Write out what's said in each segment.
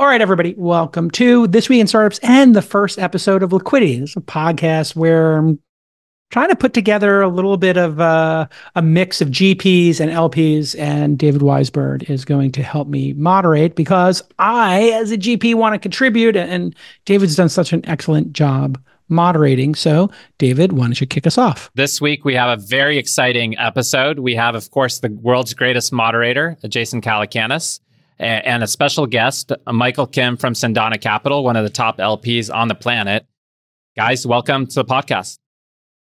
All right, everybody, welcome to This Week in Startups and the first episode of Liquidity. Is a podcast where I'm trying to put together a little bit of uh, a mix of GPs and LPs, and David Weisburd is going to help me moderate because I, as a GP, want to contribute, and David's done such an excellent job moderating. So, David, why don't you kick us off? This week, we have a very exciting episode. We have, of course, the world's greatest moderator, Jason Calacanis and a special guest, Michael Kim from Cendana Capital, one of the top LPs on the planet. Guys, welcome to the podcast.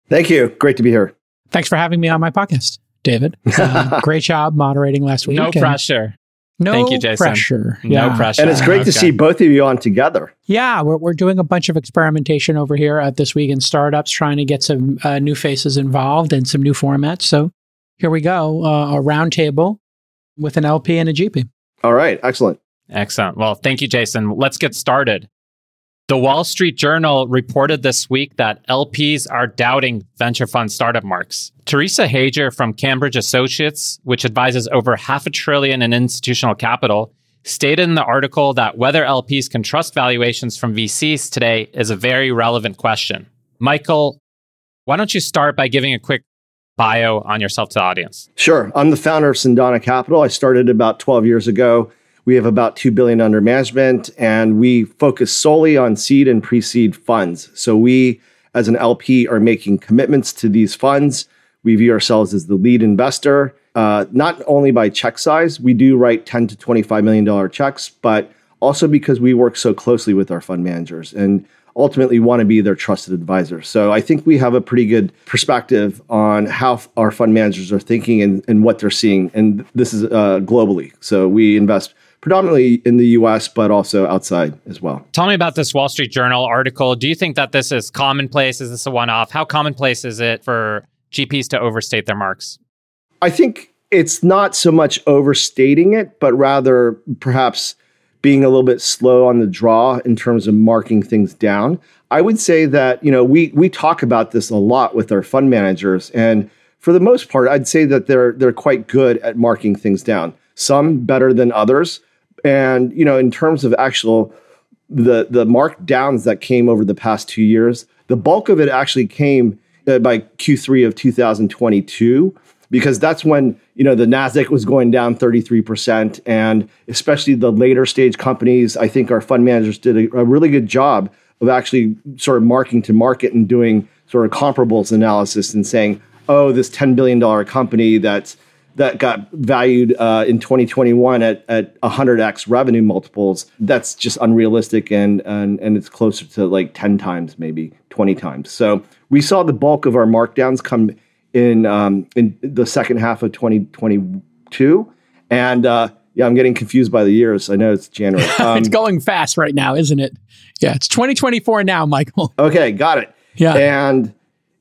Thank you. Great to be here. Thanks for having me on my podcast, David. Uh, great job moderating last week. No pressure. No Thank you, Jason. pressure. Yeah. No pressure. And it's great okay. to see both of you on together. Yeah, we're, we're doing a bunch of experimentation over here at This Week in Startups, trying to get some uh, new faces involved and some new formats. So here we go uh, a roundtable with an LP and a GP. All right. Excellent. Excellent. Well, thank you, Jason. Let's get started. The Wall Street Journal reported this week that LPs are doubting venture fund startup marks. Theresa Hajer from Cambridge Associates, which advises over half a trillion in institutional capital, stated in the article that whether LPs can trust valuations from VCs today is a very relevant question. Michael, why don't you start by giving a quick bio on yourself to the audience? Sure. I'm the founder of Cendana Capital. I started about 12 years ago. We have about 2 billion under management and we focus solely on seed and pre-seed funds. So we as an LP are making commitments to these funds. We view ourselves as the lead investor, uh, not only by check size, we do write 10 to 25 million dollar checks, but also because we work so closely with our fund managers. And ultimately want to be their trusted advisor. So I think we have a pretty good perspective on how our fund managers are thinking and, and what they're seeing. And this is uh, globally. So we invest predominantly in the US, but also outside as well. Tell me about this Wall Street Journal article. Do you think that this is commonplace? Is this a one off? How commonplace is it for GPs to overstate their marks? I think it's not so much overstating it, but rather perhaps being a little bit slow on the draw in terms of marking things down. I would say that, you know, we we talk about this a lot with our fund managers and for the most part, I'd say that they're they're quite good at marking things down. Some better than others. And, you know, in terms of actual the the markdowns that came over the past 2 years, the bulk of it actually came uh, by Q3 of 2022 because that's when you know the Nasdaq was going down 33%, and especially the later stage companies. I think our fund managers did a, a really good job of actually sort of marking to market and doing sort of comparables analysis and saying, oh, this $10 billion company that's that got valued uh, in 2021 at, at 100x revenue multiples that's just unrealistic and, and and it's closer to like 10 times maybe 20 times so we saw the bulk of our markdowns come in um, in the second half of 2022, and uh, yeah, I'm getting confused by the years. I know it's January. Um, it's going fast right now, isn't it? Yeah, it's 2024 now, Michael. Okay, got it. Yeah, and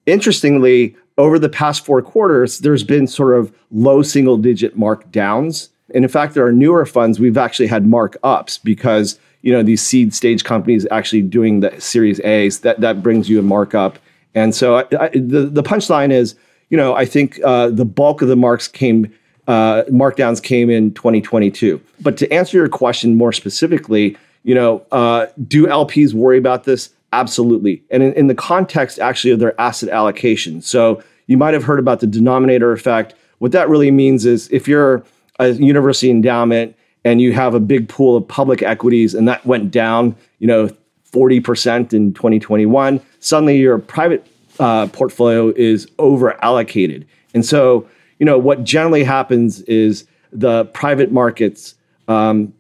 interestingly, over the past four quarters, there's been sort of low single digit markdowns. And in fact, there are newer funds we've actually had markups because you know these seed stage companies actually doing the Series A's that that brings you a markup. And so I, I, the the punchline is you know, I think uh, the bulk of the marks came, uh, markdowns came in 2022. But to answer your question more specifically, you know, uh, do LPs worry about this? Absolutely. And in, in the context actually of their asset allocation. So you might have heard about the denominator effect. What that really means is if you're a university endowment and you have a big pool of public equities and that went down, you know, 40% in 2021, suddenly your private uh, portfolio is over allocated. And so, you know, what generally happens is the private markets, um,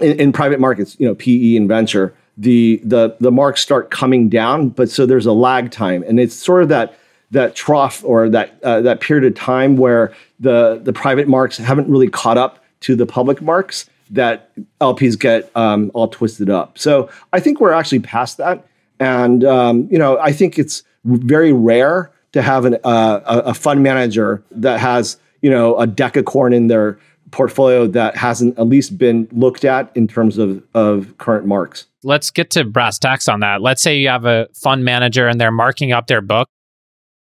in, in, private markets, you know, PE and venture, the the the marks start coming down, but so there's a lag time, and it's sort of that that trough or that uh, that period of time where the the private marks haven't really caught up to the public marks that LPs get um, all twisted up. So I think we're actually past that, and um, you know, I think it's very rare to have an, uh, a fund manager that has you know a decacorn in their portfolio that hasn't at least been looked at in terms of, of current marks. Let's get to brass tacks on that. Let's say you have a fund manager and they're marking up their book,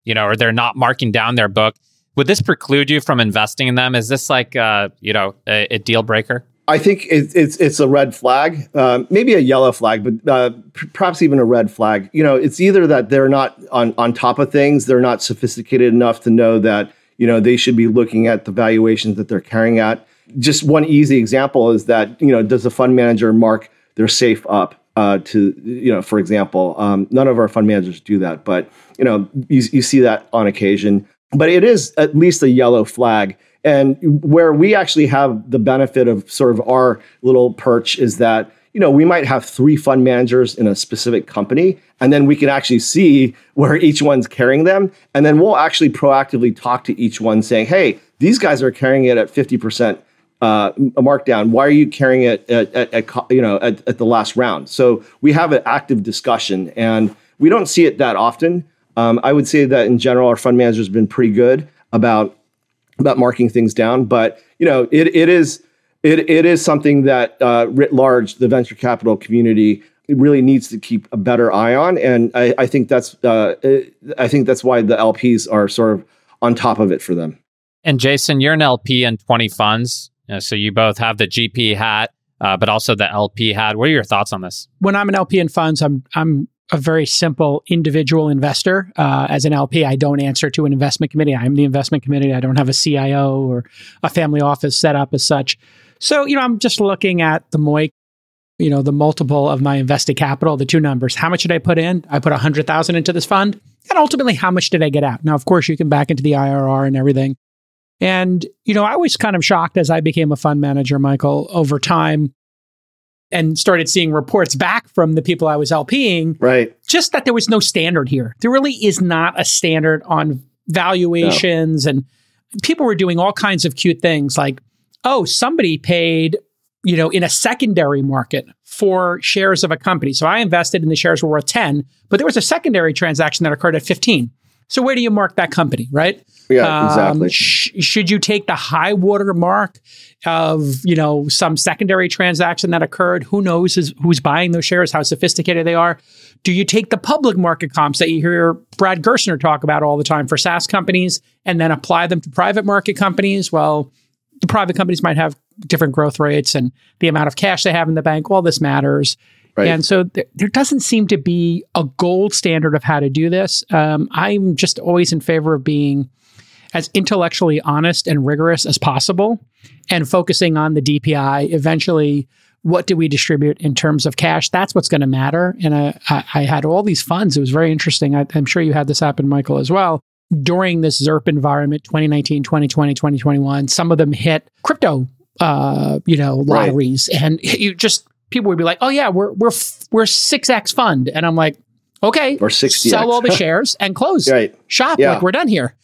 you know, or they're not marking down their book. Would this preclude you from investing in them? Is this like, uh, you know, a, a deal breaker? I think it, it's it's a red flag, uh, maybe a yellow flag, but uh, p- perhaps even a red flag. You know, it's either that they're not on on top of things, they're not sophisticated enough to know that you know they should be looking at the valuations that they're carrying at. Just one easy example is that you know does the fund manager mark their safe up uh, to you know for example um, none of our fund managers do that, but you know you, you see that on occasion. But it is at least a yellow flag and where we actually have the benefit of sort of our little perch is that, you know, we might have three fund managers in a specific company, and then we can actually see where each one's carrying them. And then we'll actually proactively talk to each one saying, hey, these guys are carrying it at 50% uh, markdown. Why are you carrying it at, at, at you know at, at, the last round? So we have an active discussion, and we don't see it that often. Um, I would say that in general, our fund manager has been pretty good about about marking things down. But you know, it it is it it is something that uh, writ large the venture capital community really needs to keep a better eye on, and I, I think that's uh, I think that's why the LPs are sort of on top of it for them. And Jason, you're an LP in 20 funds, you know, so you both have the GP hat, uh, but also the LP hat. What are your thoughts on this? When I'm an LP in funds, I'm I'm a very simple individual investor. Uh, as an LP, I don't answer to an investment committee. I'm the investment committee. I don't have a CIO or a family office set up as such. So, you know, I'm just looking at the MOIC, you know, the multiple of my invested capital, the two numbers. How much did I put in? I put 100,000 into this fund. And ultimately, how much did I get out? Now, of course, you can back into the IRR and everything. And, you know, I was kind of shocked as I became a fund manager, Michael, over time and started seeing reports back from the people I was LPing. Right. Just that there was no standard here. There really is not a standard on valuations. No. And people were doing all kinds of cute things like, oh, somebody paid, you know, in a secondary market for shares of a company. So I invested in the shares were worth 10, but there was a secondary transaction that occurred at 15. So where do you mark that company, right? Yeah, um, exactly. Sh- should you take the high water mark of you know some secondary transaction that occurred? Who knows is, who's buying those shares? How sophisticated they are? Do you take the public market comps that you hear Brad Gerstner talk about all the time for SaaS companies and then apply them to private market companies? Well, the private companies might have different growth rates and the amount of cash they have in the bank. All this matters. Right. And so th- there doesn't seem to be a gold standard of how to do this. Um, I'm just always in favor of being as intellectually honest and rigorous as possible and focusing on the DPI. Eventually, what do we distribute in terms of cash? That's what's going to matter. And I, I, I, had all these funds. It was very interesting. I, I'm sure you had this happen, Michael, as well. During this ZIRP environment, 2019, 2020, 2021, some of them hit crypto, uh, you know, lotteries, right. and you just people would be like, "Oh yeah, we're we're we're six x fund," and I'm like, "Okay, or sixty, sell all the shares and close right. shop. Yeah. Like we're done here."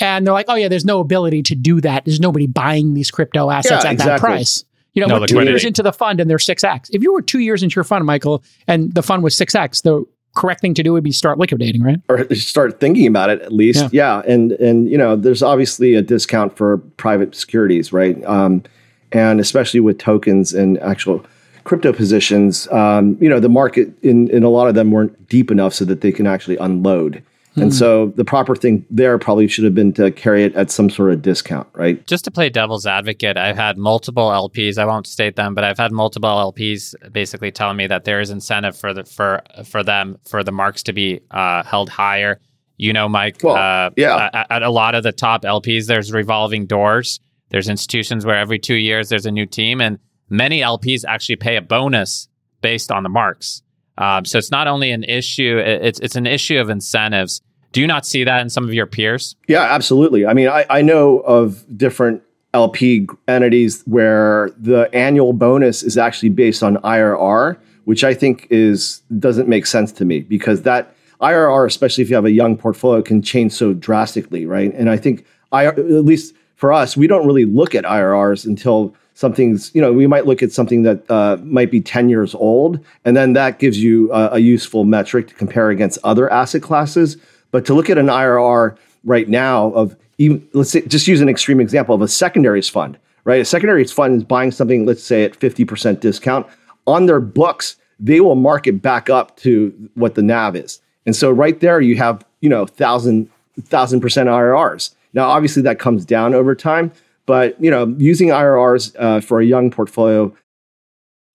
And they're like, "Oh yeah, there's no ability to do that. There's nobody buying these crypto assets yeah, at exactly. that price." You know, no we're two years into the fund and they're six x. If you were two years into your fund, Michael, and the fund was six x, the correct thing to do would be start liquidating, right? Or start thinking about it at least. Yeah. yeah. And and you know, there's obviously a discount for private securities, right? Um, and especially with tokens and actual crypto positions, um, you know, the market in, in a lot of them weren't deep enough so that they can actually unload. And hmm. so the proper thing there probably should have been to carry it at some sort of discount, right? Just to play devil's advocate, I've had multiple LPs. I won't state them, but I've had multiple LPs basically telling me that there is incentive for the for for them for the marks to be uh, held higher. You know, Mike. Well, uh, yeah. At, at a lot of the top LPs, there's revolving doors. There's institutions where every two years there's a new team, and many LPs actually pay a bonus based on the marks. Um, so it's not only an issue; it's it's an issue of incentives. Do you not see that in some of your peers? Yeah, absolutely. I mean, I, I know of different LP entities where the annual bonus is actually based on IRR, which I think is doesn't make sense to me because that IRR, especially if you have a young portfolio, can change so drastically, right? And I think I at least for us, we don't really look at IRRs until something's you know we might look at something that uh, might be 10 years old and then that gives you a, a, useful metric to compare against other asset classes. But to look at an irr right now of even let's say just use an extreme example of a secondaries fund right? A secondaries fund is buying something let's say at 50% discount. On their books they will mark it back up to what the nav is. And so right there you have you know thousand thousand percent irrs now obviously that comes down over time But you know, using IRRs uh, for a young portfolio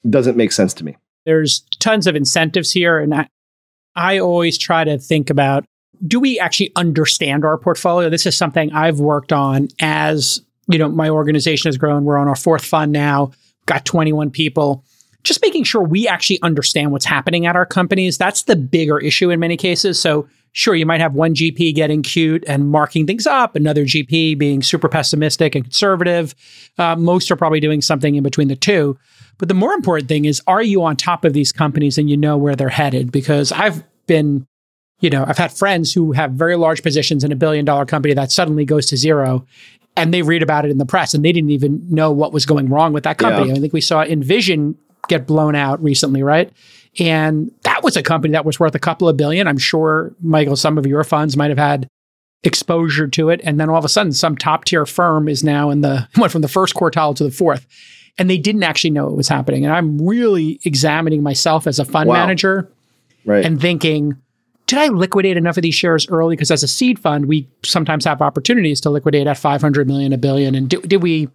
doesn't make sense to me. There's tons of incentives here, and I, I always try to think about: Do we actually understand our portfolio? This is something I've worked on as you know my organization has grown. We're on our fourth fund now, got 21 people. Just making sure we actually understand what's happening at our companies. That's the bigger issue in many cases. So sure, you might have one GP getting cute and marking things up, another GP being super pessimistic and conservative. Uh, most are probably doing something in between the two. But the more important thing is, are you on top of these companies and you know where they're headed? Because I've been, you know, I've had friends who have very large positions in a billion dollar company that suddenly goes to zero and they read about it in the press and they didn't even know what was going wrong with that company. Yeah. I think we saw InVision get blown out recently, right? And that was a company that was worth a couple of billion. I'm sure, Michael, some of your funds might have had exposure to it. And then all of a sudden, some top tier firm is now in the went from the first quartile to the fourth. And they didn't actually know it was happening. And I'm really examining myself as a fund wow. manager right. and thinking, did I liquidate enough of these shares early? Because as a seed fund, we sometimes have opportunities to liquidate at 500 million, a billion. And did, did we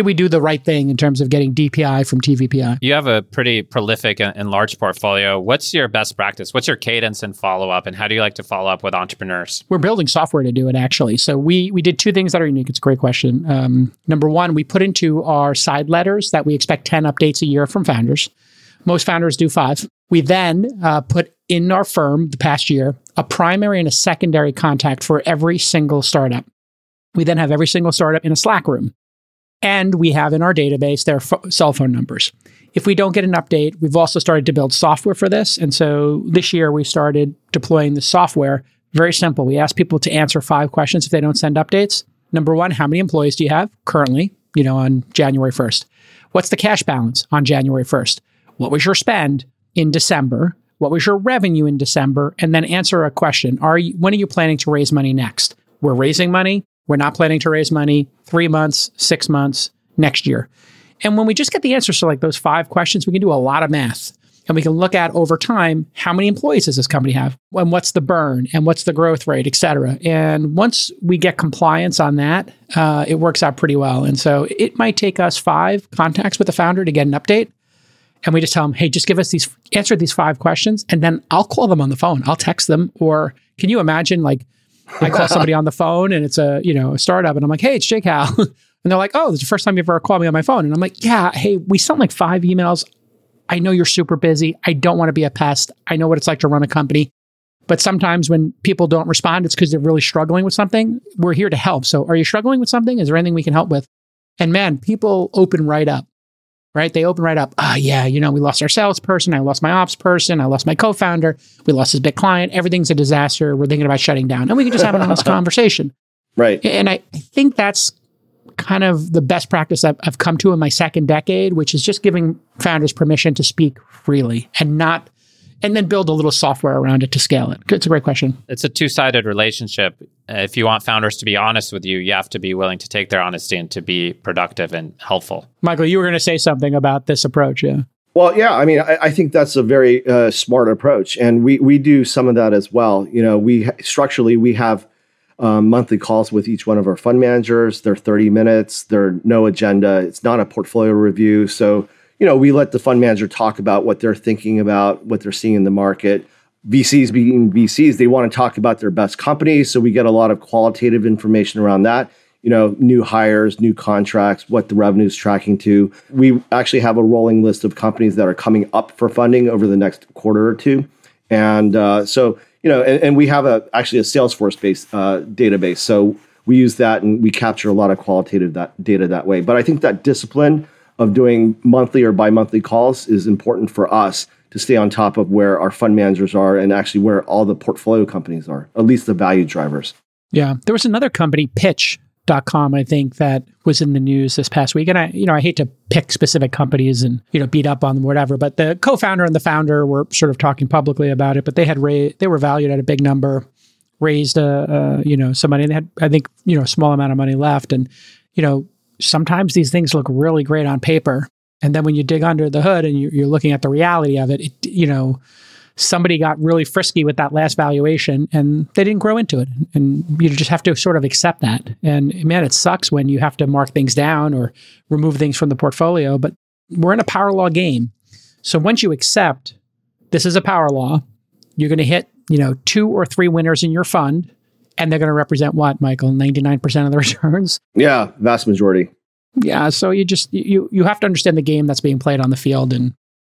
did we do the right thing in terms of getting DPI from TVPI? You have a pretty prolific and large portfolio. What's your best practice? What's your cadence and follow up? And how do you like to follow up with entrepreneurs? We're building software to do it, actually. So we we did two things that are unique. It's a great question. Um, number one, we put into our side letters that we expect 10 updates a year from founders. Most founders do five. We then uh, put in our firm the past year a primary and a secondary contact for every single startup. We then have every single startup in a Slack room. And we have in our database their cell phone numbers. If we don't get an update, we've also started to build software for this. And so this year we started deploying the software. Very simple. We ask people to answer five questions if they don't send updates. Number one, how many employees do you have currently, you know, on January 1st? What's the cash balance on January 1st? What was your spend in December? What was your revenue in December? And then answer a question. Are you, when are you planning to raise money next? We're raising money. We're not planning to raise money three months, six months, next year. And when we just get the answers to like those five questions, we can do a lot of math. And we can look at over time how many employees does this company have? And what's the burn? And what's the growth rate, et cetera. And once we get compliance on that, uh, it works out pretty well. And so it might take us five contacts with the founder to get an update. And we just tell them, hey, just give us these, answer these five questions. And then I'll call them on the phone. I'll text them. Or can you imagine like I call somebody on the phone and it's a, you know, a startup and I'm like, hey, it's J Cal. and they're like, oh, this is the first time you've ever called me on my phone. And I'm like, yeah, hey, we sent like five emails. I know you're super busy. I don't want to be a pest. I know what it's like to run a company. But sometimes when people don't respond, it's because they're really struggling with something. We're here to help. So are you struggling with something? Is there anything we can help with? And man, people open right up right? They open right up. Ah, oh, yeah, you know, we lost our salesperson. I lost my ops person. I lost my co-founder. We lost his big client. Everything's a disaster. We're thinking about shutting down. And we can just have an honest conversation. Right. And I, I think that's kind of the best practice I've, I've come to in my second decade, which is just giving founders permission to speak freely and not and then build a little software around it to scale it? It's a great question. It's a two sided relationship. If you want founders to be honest with you, you have to be willing to take their honesty and to be productive and helpful. Michael, you were going to say something about this approach, yeah? Well, yeah, I mean, I, I think that's a very uh, smart approach, and we we do some of that as well. You know, we structurally we have um, monthly calls with each one of our fund managers. They're thirty minutes. They're no agenda. It's not a portfolio review, so you know, we let the fund manager talk about what they're thinking about, what they're seeing in the market. VCs being VCs, they want to talk about their best companies. So we get a lot of qualitative information around that. You know, new hires, new contracts, what the revenue is tracking to. We actually have a rolling list of companies that are coming up for funding over the next quarter or two. And uh, so, you know, and, and, we have a actually a Salesforce based uh, database. So we use that and we capture a lot of qualitative that data that way. But I think that discipline of doing monthly or bi-monthly calls is important for us to stay on top of where our fund managers are and actually where all the portfolio companies are, at least the value drivers. Yeah. There was another company, pitch.com, I think, that was in the news this past week. And I, you know, I hate to pick specific companies and, you know, beat up on them, whatever, but the co-founder and the founder were sort of talking publicly about it, but they had raised, they were valued at a big number, raised, a, you know, some money. They had, I think, you know, a small amount of money left. And, you know, sometimes these things look really great on paper. And then when you dig under the hood and you're looking at the reality of it, it you know, somebody got really frisky with that last valuation and they didn't grow into it. And you just have to sort of accept that. And man, it sucks when you have to mark things down or remove things from the portfolio, but we're in a power law game. So once you accept this is a power law, you're going to hit, you know, two or three winners in your fund and they're going to represent what, Michael? 99% of the returns? Yeah, vast majority. Yeah, so you just you you have to understand the game that's being played on the field and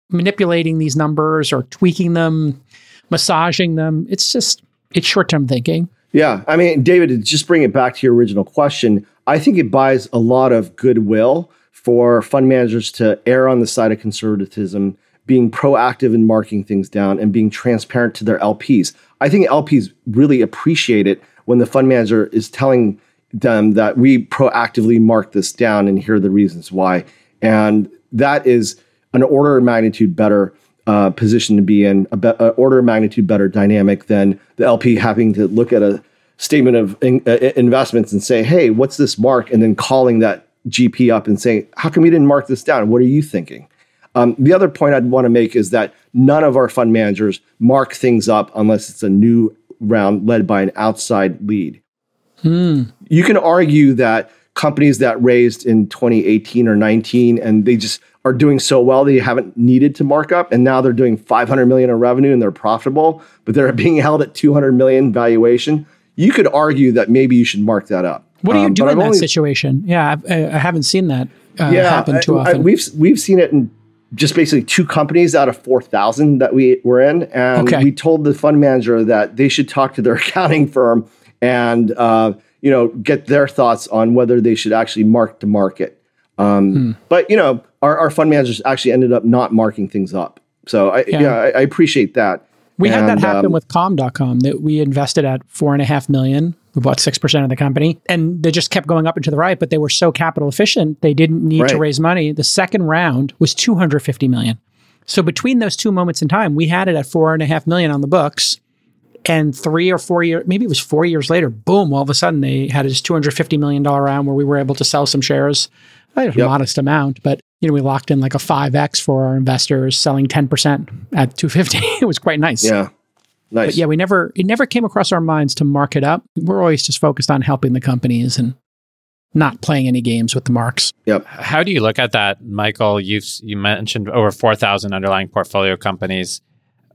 manipulating these numbers or tweaking them, massaging them. It's just it's short-term thinking. Yeah, I mean, David, just bring it back to your original question, I think it buys a lot of goodwill for fund managers to err on the side of conservatism, being proactive in marking things down and being transparent to their LPs. I think LPs really appreciate it when the fund manager is telling them that we proactively mark this down and here are the reasons why. And that is an order of magnitude better uh, position to be in, a be- order of magnitude better dynamic than the LP having to look at a statement of in, uh, investments and say, hey, what's this mark? And then calling that GP up and saying, how come we didn't mark this down? What are you thinking? Um, the other point I'd want to make is that none of our fund managers mark things up unless it's a new round led by an outside lead. Hmm. You can argue that companies that raised in 2018 or 19 and they just are doing so well they haven't needed to mark up and now they're doing 500 million in revenue and they're profitable but they're being held at 200 million valuation you could argue that maybe you should mark that up what do you um, do in that only, situation yeah I, I, haven't seen that uh, yeah, happen too often I, we've we've seen it in just basically two companies out of 4,000 that we were in. And okay. we told the fund manager that they should talk to their accounting firm and, uh, you know, get their thoughts on whether they should actually mark to market. Um, hmm. But, you know, our, our, fund managers actually ended up not marking things up. So I, yeah, yeah I, I, appreciate that. We and, had that happen um, with calm.com that we invested at four and a half million we bought 6% of the company and they just kept going up and to the right, but they were so capital efficient, they didn't need right. to raise money. The second round was 250 million. So between those two moments in time, we had it at four and a half million on the books. And three or four years, maybe it was four years later, boom, all of a sudden they had this $250 million round where we were able to sell some shares, a yep. modest amount, but you know, we locked in like a 5X for our investors, selling 10% at 250. it was quite nice. Yeah. Nice. But yeah, we never it never came across our minds to mark it up. We're always just focused on helping the companies and not playing any games with the marks. Yep. How do you look at that, Michael? You've you mentioned over four thousand underlying portfolio companies.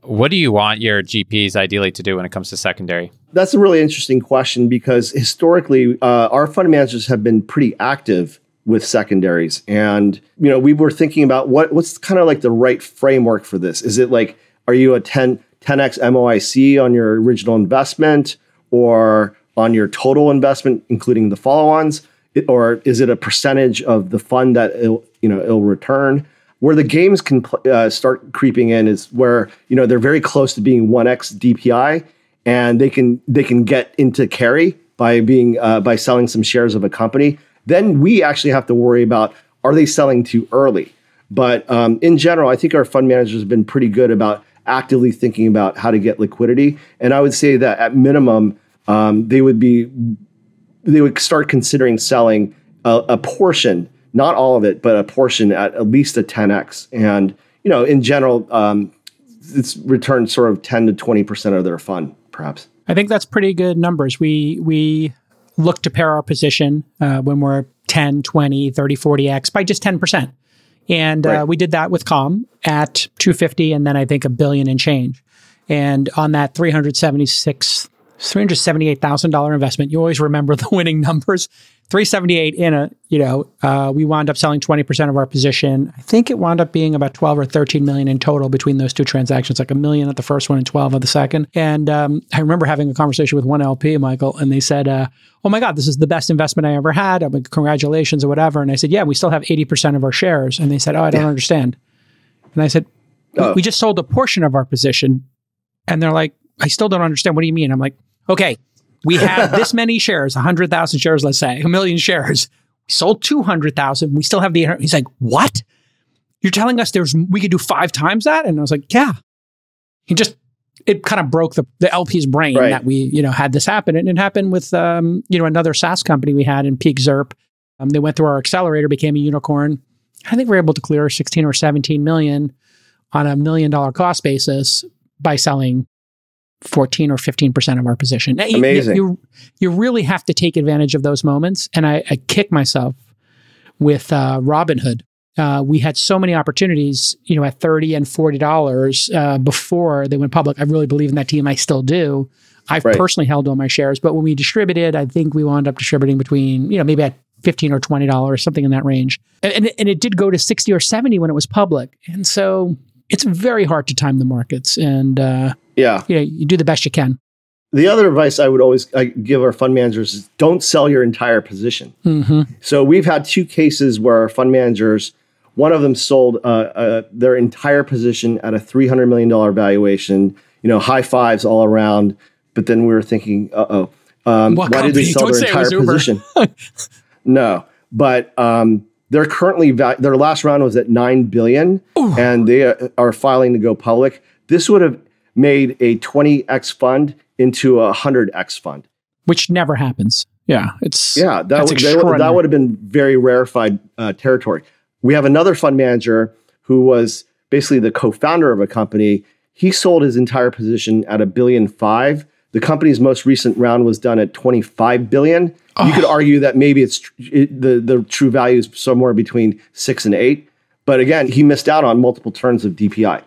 What do you want your GPs ideally to do when it comes to secondary? That's a really interesting question because historically, uh, our fund managers have been pretty active with secondaries, and you know we were thinking about what what's kind of like the right framework for this. Is it like are you a ten 10x MOIC on your original investment or on your total investment, including the follow-ons? or is it a percentage of the fund that it'll, you know it'll return? Where the games can uh, start creeping in is where you know they're very close to being 1x DPI, and they can they can get into carry by being uh, by selling some shares of a company. Then we actually have to worry about are they selling too early? But um, in general, I think our fund managers have been pretty good about actively thinking about how to get liquidity. And I would say that at minimum, um, they would be they would start considering selling a, a, portion, not all of it, but a portion at at least a 10x. And you know, in general, um, it's returned sort of 10 to 20 percent of their fund, perhaps. I think that's pretty good numbers. We we look to pair our position uh, when we're 10, 20, 30, 40x by just 10%. And uh, right. uh, we did that with Calm at 250 and then I think a billion and change. And on that 376 $378,000 investment, you always remember the winning numbers. 378 in a, you know, uh, we wound up selling 20% of our position. I think it wound up being about 12 or 13 million in total between those two transactions, like a million at the first one and 12 at the second. And um, I remember having a conversation with one LP, Michael, and they said, uh, oh my God, this is the best investment I ever had. I'm like, congratulations or whatever. And I said, yeah, we still have 80% of our shares. And they said, oh, I don't yeah. understand. And I said, oh. we just sold a portion of our position. And they're like, I still don't understand. What do you mean? I'm like, okay, we have this many shares, 100,000 shares, let's say, a million shares. We sold 200,000. We still have the, he's like, what? You're telling us there's, we could do five times that? And I was like, yeah. He just, it kind of broke the, the LP's brain right. that we, you know, had this happen. And it happened with, um, you know, another SaaS company we had in Peak ZIRP. Um, they went through our accelerator, became a unicorn. I think we are able to clear 16 or 17 million on a million dollar cost basis by selling 14 or 15% of our position. Amazing. You, you, you really have to take advantage of those moments. And I, I kick myself with uh, Robinhood. Uh, we had so many opportunities, you know, at 30 and $40 uh, before they went public. I really believe in that team. I still do. I've right. personally held all my shares, but when we distributed, I think we wound up distributing between, you know, maybe at 15 or $20, something in that range. And, and, and it did go to 60 or 70 when it was public. And so it's very hard to time the markets. And uh, yeah, you know, you do the best you can. The other advice I would always I give our fund managers is don't sell your entire position. Mm-hmm. So we've had two cases where our fund managers, one of them sold uh, uh, their entire position at a three hundred million dollar valuation. You know, high fives all around. But then we were thinking, uh oh, um, why company? did they sell don't their entire position? no, but um, they're currently their last round was at nine billion, Ooh. and they uh, are filing to go public. This would have made a 20x fund into a 100x fund, which never happens. Yeah, it's yeah that would, that would have been very rarefied uh, territory. We have another fund manager who was basically the co-founder of a company. He sold his entire position at a billion five. The company's most recent round was done at 25 billion. Oh. You could argue that maybe it's it, the the true value is somewhere between six and eight. But again, he missed out on multiple turns of DPI.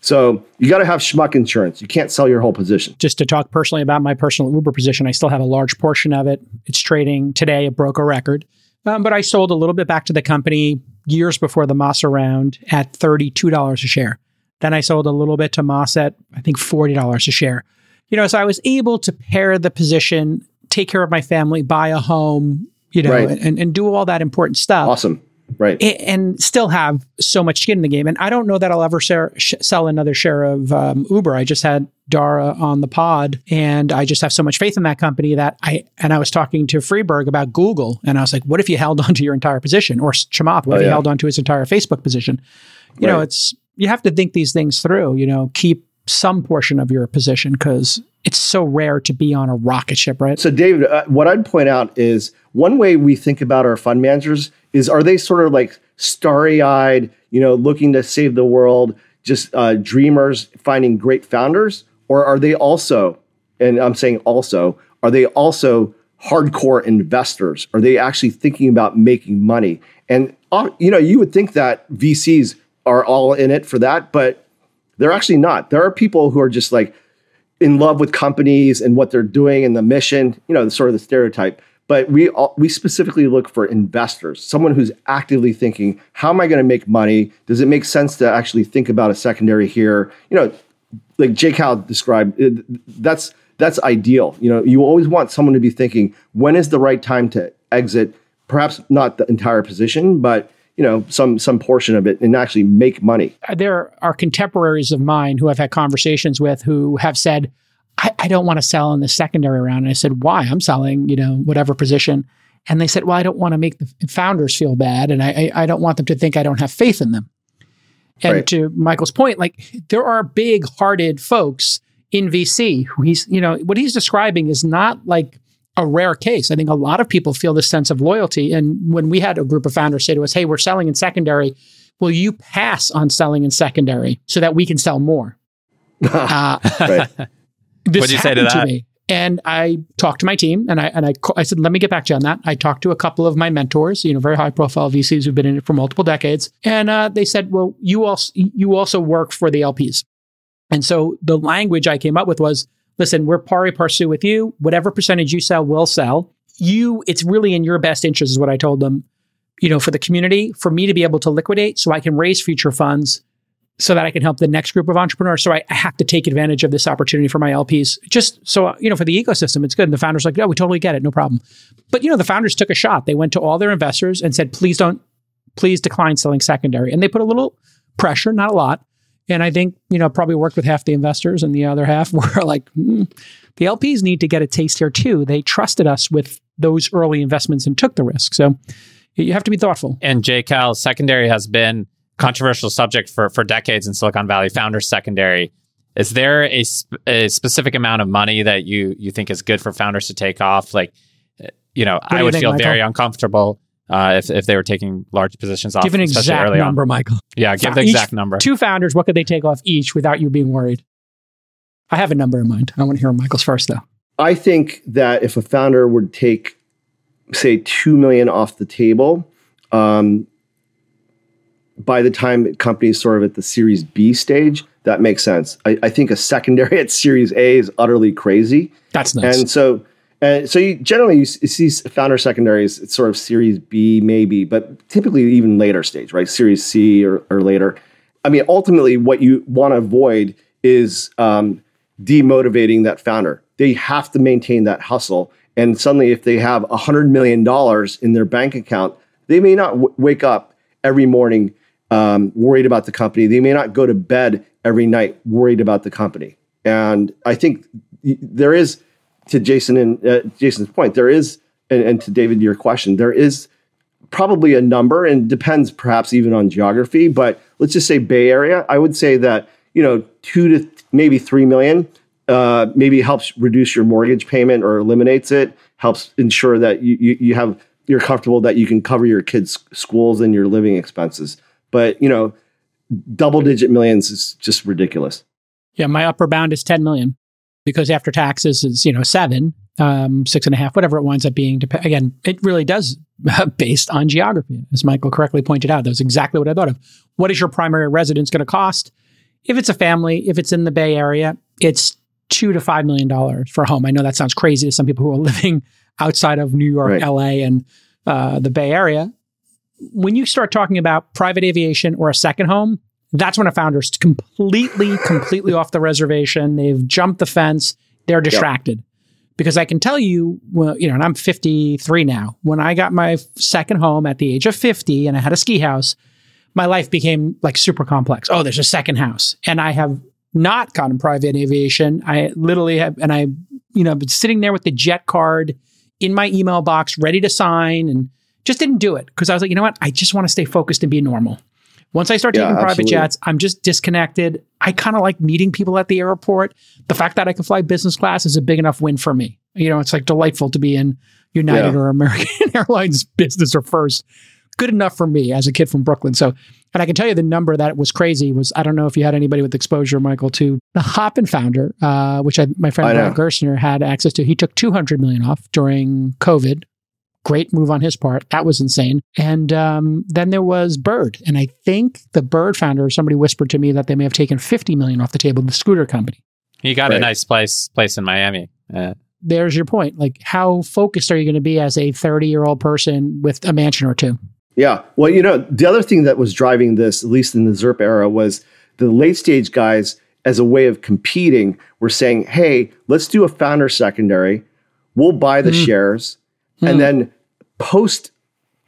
So you got to have schmuck insurance. You can't sell your whole position. Just to talk personally about my personal Uber position, I still have a large portion of it. It's trading today, it broke a record. Um, but I sold a little bit back to the company years before the Masa round at $32 a share. Then I sold a little bit to Masa at, I think, $40 a share. You know, so I was able to pair the position take care of my family, buy a home, you know, right. and, and do all that important stuff. Awesome. Right. And still have so much skin in the game. And I don't know that I'll ever share, sh- sell another share of um, Uber. I just had Dara on the pod and I just have so much faith in that company that I, and I was talking to Friedberg about Google and I was like, what if you held onto your entire position or Chamath, what oh, if yeah. he held onto his entire Facebook position? You right. know, it's, you have to think these things through, you know, keep some portion of your position because it's so rare to be on a rocket ship, right? So, David, uh, what I'd point out is one way we think about our fund managers is are they sort of like starry eyed, you know, looking to save the world, just uh, dreamers finding great founders? Or are they also, and I'm saying also, are they also hardcore investors? Are they actually thinking about making money? And, uh, you know, you would think that VCs are all in it for that, but they're actually not. There are people who are just like, in love with companies and what they're doing and the mission, you know, sort of the stereotype. But we all, we specifically look for investors, someone who's actively thinking, how am I going to make money? Does it make sense to actually think about a secondary here? You know, like Jay Cal described, that's that's ideal. You know, you always want someone to be thinking, when is the right time to exit? Perhaps not the entire position, but you know some some portion of it and actually make money. There are contemporaries of mine who I've had conversations with who have said, I, I don't want to sell in the secondary round. And I said, why? I'm selling, you know, whatever position. And they said, well, I don't want to make the founders feel bad, and I, I don't want them to think I don't have faith in them. And right. to Michael's point, like there are big-hearted folks in VC who he's, you know, what he's describing is not like a rare case. I think a lot of people feel this sense of loyalty. And when we had a group of founders say to us, hey, we're selling in secondary, will you pass on selling in secondary so that we can sell more? uh, right. This What'd you say to that? To me. And I talked to my team and I and I I said, let me get back to you on that. I talked to a couple of my mentors, you know, very high profile VCs who've been in it for multiple decades. And uh, they said, well, you also you also work for the LPs. And so the language I came up with was listen, we're pari passu with you. Whatever percentage you sell, we'll sell. You, it's really in your best interest, is what I told them. You know, for the community, for me to be able to liquidate so I can raise future funds so that I can help the next group of entrepreneurs. So I, I, have to take advantage of this opportunity for my LPs. Just so, you know, for the ecosystem, it's good. And the founders like, no, we totally get it. No problem. But, you know, the founders took a shot. They went to all their investors and said, please don't, please decline selling secondary. And they put a little pressure, not a lot, and I think, you know, probably worked with half the investors and the other half were like, mm, the LPs need to get a taste here too. They trusted us with those early investments and took the risk. So you have to be thoughtful. And J Cal secondary has been controversial subject for for decades in Silicon Valley. Founders secondary. Is there a, sp- a specific amount of money that you you think is good for founders to take off? Like, you know, I would think, feel Michael? very uncomfortable uh, if, if they were taking large positions off. Give an exact number, on. Michael. Yeah, give the exact number. Two founders, what could they take off each without you being worried? I have a number in mind. I want to hear Michael's first, though. I think that if a founder would take, say, two million off the table, um, by the time the company is sort of at the Series B stage, that makes sense. I, I, think a secondary at Series A is utterly crazy. That's nice. And so, and so you generally you, see founder secondaries. It's sort of Series B, maybe, but typically even later stage, right? Series C or, or later. I mean, ultimately, what you want to avoid is um, demotivating that founder. They have to maintain that hustle. And suddenly, if they have $100 million in their bank account, they may not w- wake up every morning um, worried about the company. They may not go to bed every night worried about the company. And I think there is, to Jason and uh, Jason's point, there is, and, and to David, your question, there is probably a number and depends perhaps even on geography, but let's just say Bay Area. I would say that, you know, two to maybe three million uh, maybe helps reduce your mortgage payment or eliminates it, helps ensure that you, you, you have you're comfortable that you can cover your kids' schools and your living expenses. But you know, double digit millions is just ridiculous. Yeah, my upper bound is 10 million because after taxes is, you know, seven, um, six and a half, whatever it winds up being. Dep- again, it really does based on geography. As Michael correctly pointed out, that's exactly what I thought of. What is your primary residence going to cost? If it's a family, if it's in the Bay Area, it's two to five million dollars for a home. I know that sounds crazy to some people who are living outside of New York, right. LA, and uh, the Bay Area. When you start talking about private aviation or a second home, that's when a founder's completely, completely off the reservation. They've jumped the fence. They're distracted. Yep. Because I can tell you, well, you know, and I'm 53 now. When I got my second home at the age of 50 and I had a ski house, my life became like super complex. Oh, there's a second house. And I have not gotten private aviation. I literally have, and I, you know, been sitting there with the jet card in my email box, ready to sign, and just didn't do it because I was like, you know what? I just want to stay focused and be normal. Once I start taking yeah, private jets, I'm just disconnected. I kind of like meeting people at the airport. The fact that I can fly business class is a big enough win for me. You know, it's like delightful to be in United yeah. or American Airlines business or first. Good enough for me as a kid from Brooklyn. So, and I can tell you the number that was crazy was I don't know if you had anybody with exposure, Michael, to the Hopin founder, uh, which I, my friend Gerstner had access to. He took 200 million off during COVID Great move on his part. That was insane. And um, then there was Bird. And I think the Bird founder, somebody whispered to me that they may have taken 50 million off the table, the scooter company. He got right. a nice place place in Miami. Uh, There's your point. Like, how focused are you going to be as a 30 year old person with a mansion or two? Yeah. Well, you know, the other thing that was driving this, at least in the ZIRP era, was the late stage guys, as a way of competing, were saying, hey, let's do a founder secondary. We'll buy the mm. shares. Mm. And then post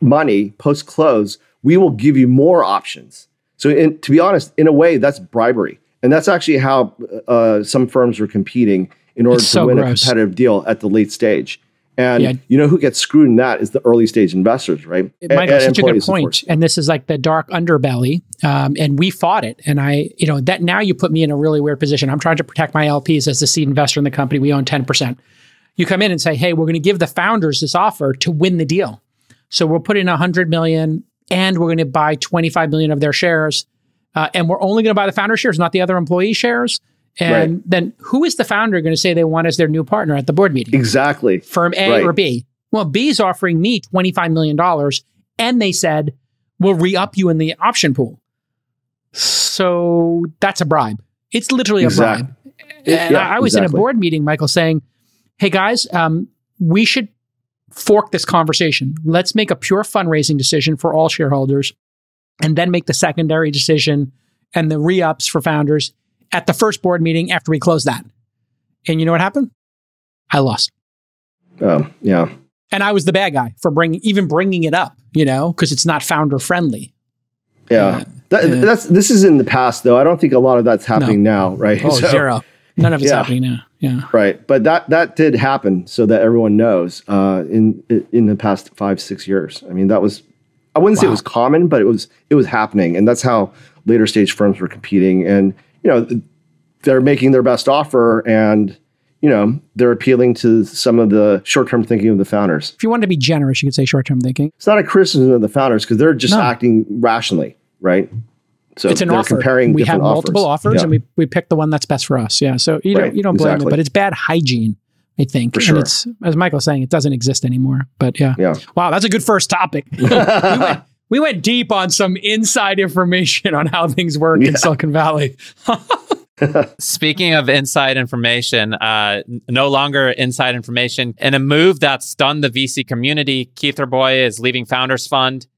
money, post close, we will give you more options. So, in, to be honest, in a way, that's bribery. And that's actually how uh, some firms were competing in order to win gross. a competitive deal at the late stage. And yeah. you know who gets screwed in that is the early stage investors, right? It might such a good point. And this is like the dark underbelly. Um, and we fought it. And I, you know, that now you put me in a really weird position. I'm trying to protect my LPs as the seed investor in the company. We own 10% you come in and say, "Hey, we're going to give the founders this offer to win the deal." So we'll put in 100 million and we're going to buy 25 million of their shares. Uh, and we're only going to buy the founder shares, not the other employee shares. And right. then who is the founder going to say they want as their new partner at the board meeting? Exactly. Firm A right. or B? Well, B is offering me $25 million and they said, we'll re up you in the option pool. So that's a bribe. It's literally exactly. a bribe. and yeah, I, was exactly. in a board meeting, Michael, saying, hey guys, um, we should fork this conversation. Let's make a pure fundraising decision for all shareholders and then make the secondary decision and the re ups for founders at the first board meeting after we close that. And you know what happened? I lost. Oh, yeah. And I was the bad guy for bringing even bringing it up, you know, because it's not founder friendly. Yeah. That, that's this is in the past though. I don't think a lot of that's happening no. now, right? Oh, so, zero. None of it's yeah. happening now. Yeah. Right. But that that did happen so that everyone knows uh, in in the past five, six years. I mean, that was I wouldn't wow. say it was common, but it was it was happening. And that's how later stage firms were competing. And, you know, they're making their best offer and you know, they're appealing to some of the short term thinking of the founders. If you wanted to be generous, you could say short term thinking. It's not a criticism of the founders because they're just no. acting rationally, right? So it's an offer. comparing we have multiple offers, Yeah. and we, we pick the one that's best for us. Yeah. So you Right, don't you don't blame exactly. it, but it's bad hygiene, I think. For sure. And it's as Michael's saying, it doesn't exist anymore. But yeah. Yeah. Wow, that's a good first topic. we, went, we went deep on some inside information on how things work in Silicon Valley. Speaking of inside information, uh, no longer inside information. In a move that stunned the VC community, Keith Rabois is leaving Founders Fund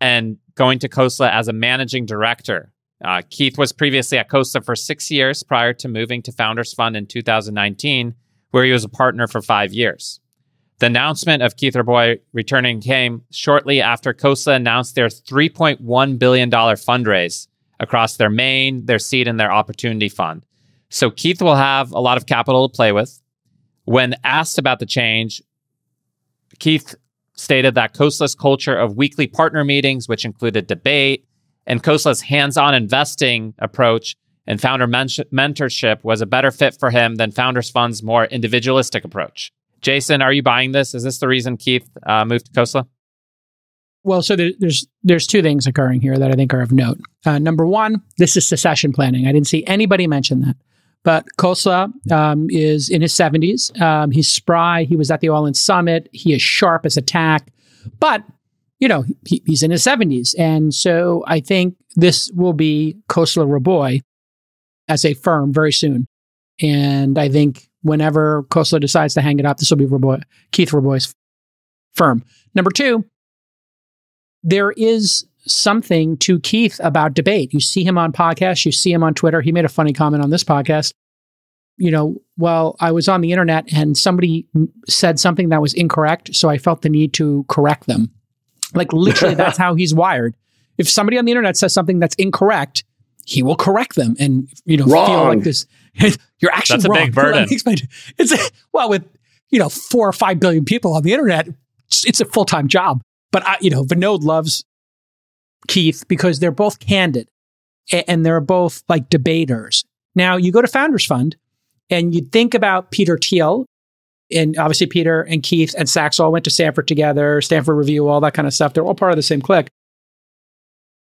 and going to Khosla as a managing director. Uh, Keith was previously at Khosla for six years prior to moving to Founders Fund in 2019, where he was a partner for five years. The announcement of Keith Rabois returning came shortly after Khosla announced their $3.1 billion fundraise across their main, their seed, and their opportunity fund. So Keith will have a lot of capital to play with. When asked about the change, Keith stated that Khosla's culture of weekly partner meetings, which included debate, and Khosla's hands-on investing approach and founder men- mentorship was a better fit for him than Founders Fund's more individualistic approach. Jason, are you buying this? Is this the reason Keith uh, moved to Khosla? Well, so there, there's there's two things occurring here that I think are of note. Uh, number one, this is secession planning. I didn't see anybody mention that, but Khosla um, is in his 70s. Um, he's spry. He was at the All Summit. He is sharp as a tack, but you know he, he's in his 70s, and so I think this will be Khosla Rabois as a firm very soon. And I think whenever Khosla decides to hang it up, this will be Rabois, Keith Rabois's firm. Number two, there is something to Keith about debate. You see him on podcasts, you see him on Twitter. He made a funny comment on this podcast. You know, well, I was on the internet and somebody said something that was incorrect, so I felt the need to correct them. Like literally, that's how he's wired. If somebody on the internet says something that's incorrect, he will correct them and you know feel like this. You're actually That's a wrong. big burden. Let me explain. It's a, well with you know four or five billion people on the internet. It's, it's a full time job. But I, you know, Vinod loves Keith because they're both candid and they're both like debaters. Now you go to Founders Fund and you think about Peter Thiel, and obviously Peter and Keith and Sacks all went to Stanford together, Stanford Review, all that kind of stuff. They're all part of the same clique.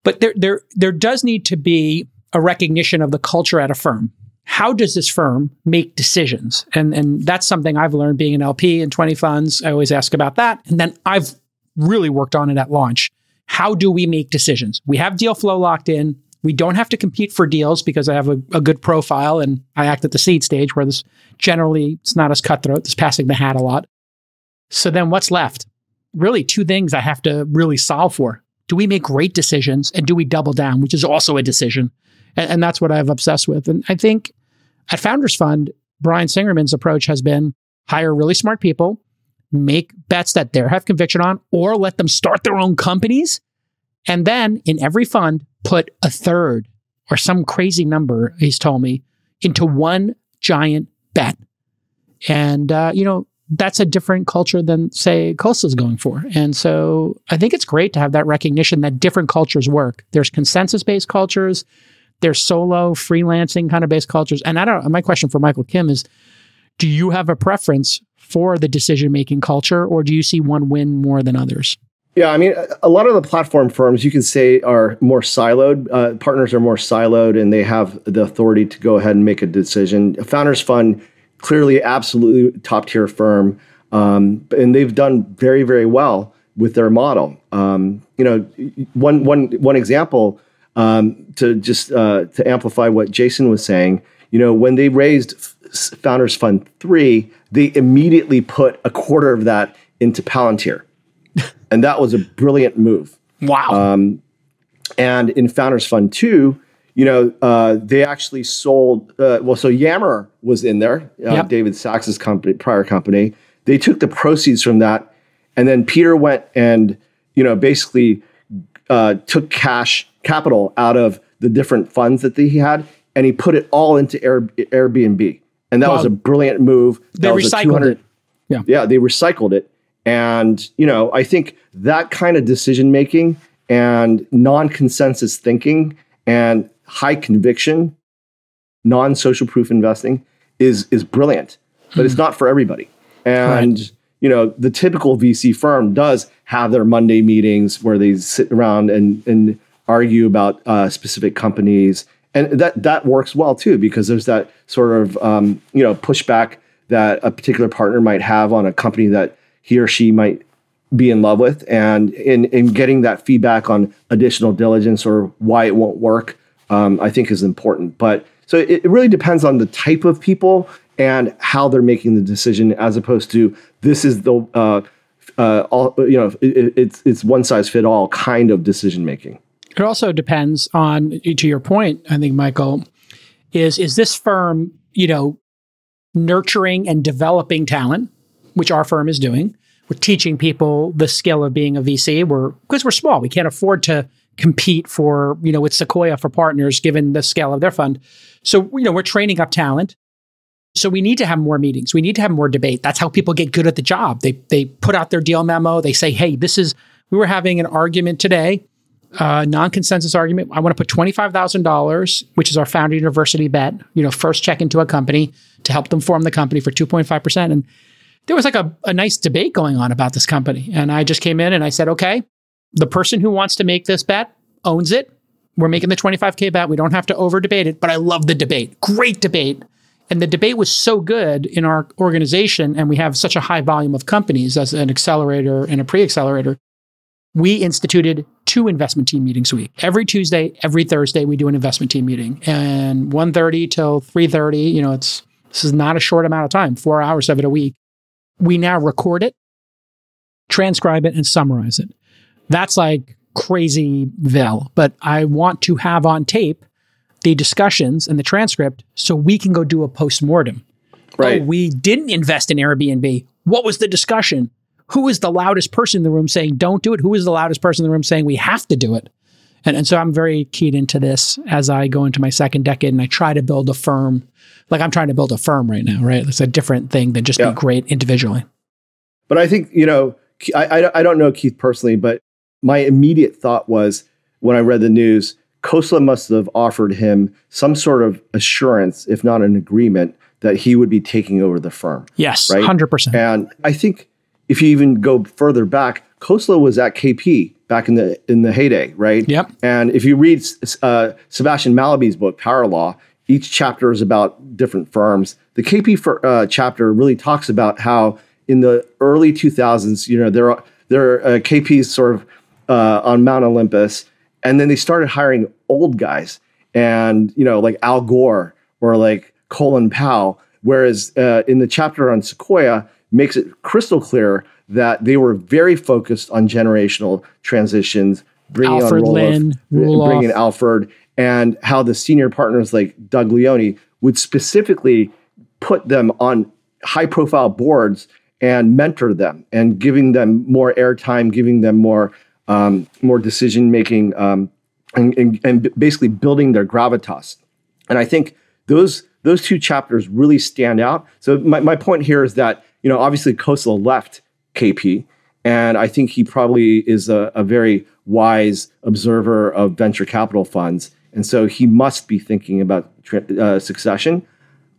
But there, there, there does need to be a recognition of the culture at a firm. How does this firm make decisions? And and that's something I've learned being an LP in 20 funds. I always ask about that. And then I've really worked on it at launch. How do we make decisions? We have deal flow locked in. We don't have to compete for deals because I have a, a good profile and I act at the seed stage where this generally it's not as cutthroat. It's passing the hat a lot. So then what's left? Really two things I have to really solve for. Do we make great decisions and do we double down, which is also a decision? And, and that's what I've obsessed with. And I think at Founders Fund, Brian Singerman's approach has been hire really smart people, make bets that they have conviction on, or let them start their own companies. And then in every fund, put a third or some crazy number, he's told me, into one giant bet. And, uh, you know, that's a different culture than, say, Khosla's going for. And so I think it's great to have that recognition that different cultures work. There's consensus based cultures, there's solo, freelancing kind of based cultures. And I don't my question for Michael Kim is do you have a preference for the decision making culture, or do you see one win more than others? Yeah, I mean, a- lot of the platform firms you can say are more siloed. Uh, partners are more siloed, and they have the authority to go ahead and make a decision. Founders Fund, clearly, absolutely top tier firm, um, and they've done very, very well with their model. Um, you know, one one one example um, to just uh, to amplify what Jason was saying. You know, when they raised Founders Fund three, they immediately put a quarter of that into Palantir and that was a brilliant move. Wow. Um, and in Founders Fund two, you know, uh, they actually sold. Uh, well, so Yammer was in there, uh, Yep. David Sacks's company, prior company. They took the proceeds from that, and then Peter went and you know basically uh, took cash capital out of the different funds that he had, and he put it all into Air, Airbnb, and that Wow. was a brilliant move. They That recycled it. Yeah. yeah, they recycled it. And, you know, I think that kind of decision making and non consensus thinking and high conviction, non social proof investing is is brilliant, but it's not for everybody. And, you know, the typical VC firm does have their Monday meetings where they sit around and, and argue about uh, specific companies, and that that works well too because there's that sort of um, you know pushback that a particular partner might have on a company that he or she might be in love with, and in in getting that feedback on additional diligence or why it won't work, um, I think is important. But so it, it really depends on the type of people and how they're making the decision, as opposed to this is the uh, uh, all you know it, it's it's one size fit all kind of decision making. It also depends on to your point. I think Michael is is this firm you know nurturing and developing talent, which our firm is doing. We're teaching people the skill of being a VC. We're because we're small, we can't afford to compete for you know with Sequoia for partners given the scale of their fund. So you know we're training up talent. So we need to have more meetings. We need to have more debate. That's how people get good at the job. They they put out their deal memo. They say, "Hey, this is." We were having an argument today, uh, non-consensus argument. I want to put twenty-five thousand dollars, which is our founder university bet. You know, first check into a company to help them form the company for two point five percent. And there was like a, a nice debate going on about this company. And I just came in and I said, "Okay, the person who wants to make this bet owns it. We're making the twenty-five k bet. We don't have to over debate it, but I love the debate. Great debate." And the debate was so good in our organization, and we have such a high volume of companies as an accelerator and a pre accelerator. We instituted two investment team meetings a week. Every Tuesday, every Thursday, we do an investment team meeting. And 1.30 till 3.30, you know, it's this is not a short amount of time, four hours of it a week. We now record it, transcribe it, and summarize it. That's like crazy vel, but I want to have on tape the discussions and the transcript so we can go do a post-mortem. Right. Oh, we didn't invest in Airbnb. What was the discussion? Who is the loudest person in the room saying don't do it? Who is the loudest person in the room saying we have to do it? And, and so I'm very keyed into this as I go into my second decade and I try to build a firm. Like I'm trying to build a firm right now, right? It's a different thing than just Yeah. be great individually. But I think, you know, I, I, I don't know Keith personally, but my immediate thought was when I read the news, Khosla must have offered him some sort of assurance, if not an agreement, that he would be taking over the firm. Yes, Right. 100%. And I think if you even go further back, Khosla was at KP back in the in the heyday, right? Yep. And if you read uh, Sebastian Mallaby's book, Power Law, each chapter is about different firms. The KP fir- uh, chapter really talks about how in the early 2000s, you know, there are there are uh, KPs sort of uh, on Mount Olympus, and then they started hiring old guys, and you know, like Al Gore or like Colin Powell. Whereas uh, in the chapter on Sequoia, makes it crystal clear that they were very focused on generational transitions, bringing Alfred on Roelof, Lin, Roelof. bringing in Alfred, and how the senior partners like Doug Leone would specifically put them on high profile boards and mentor them and giving them more airtime, giving them more um, more decision making, um, and, and, and basically building their gravitas. And I think those those two chapters really stand out. So my, my point here is that you know obviously Khosla left KP, and I think he probably is a, a very wise observer of venture capital funds, and so he must be thinking about uh, succession.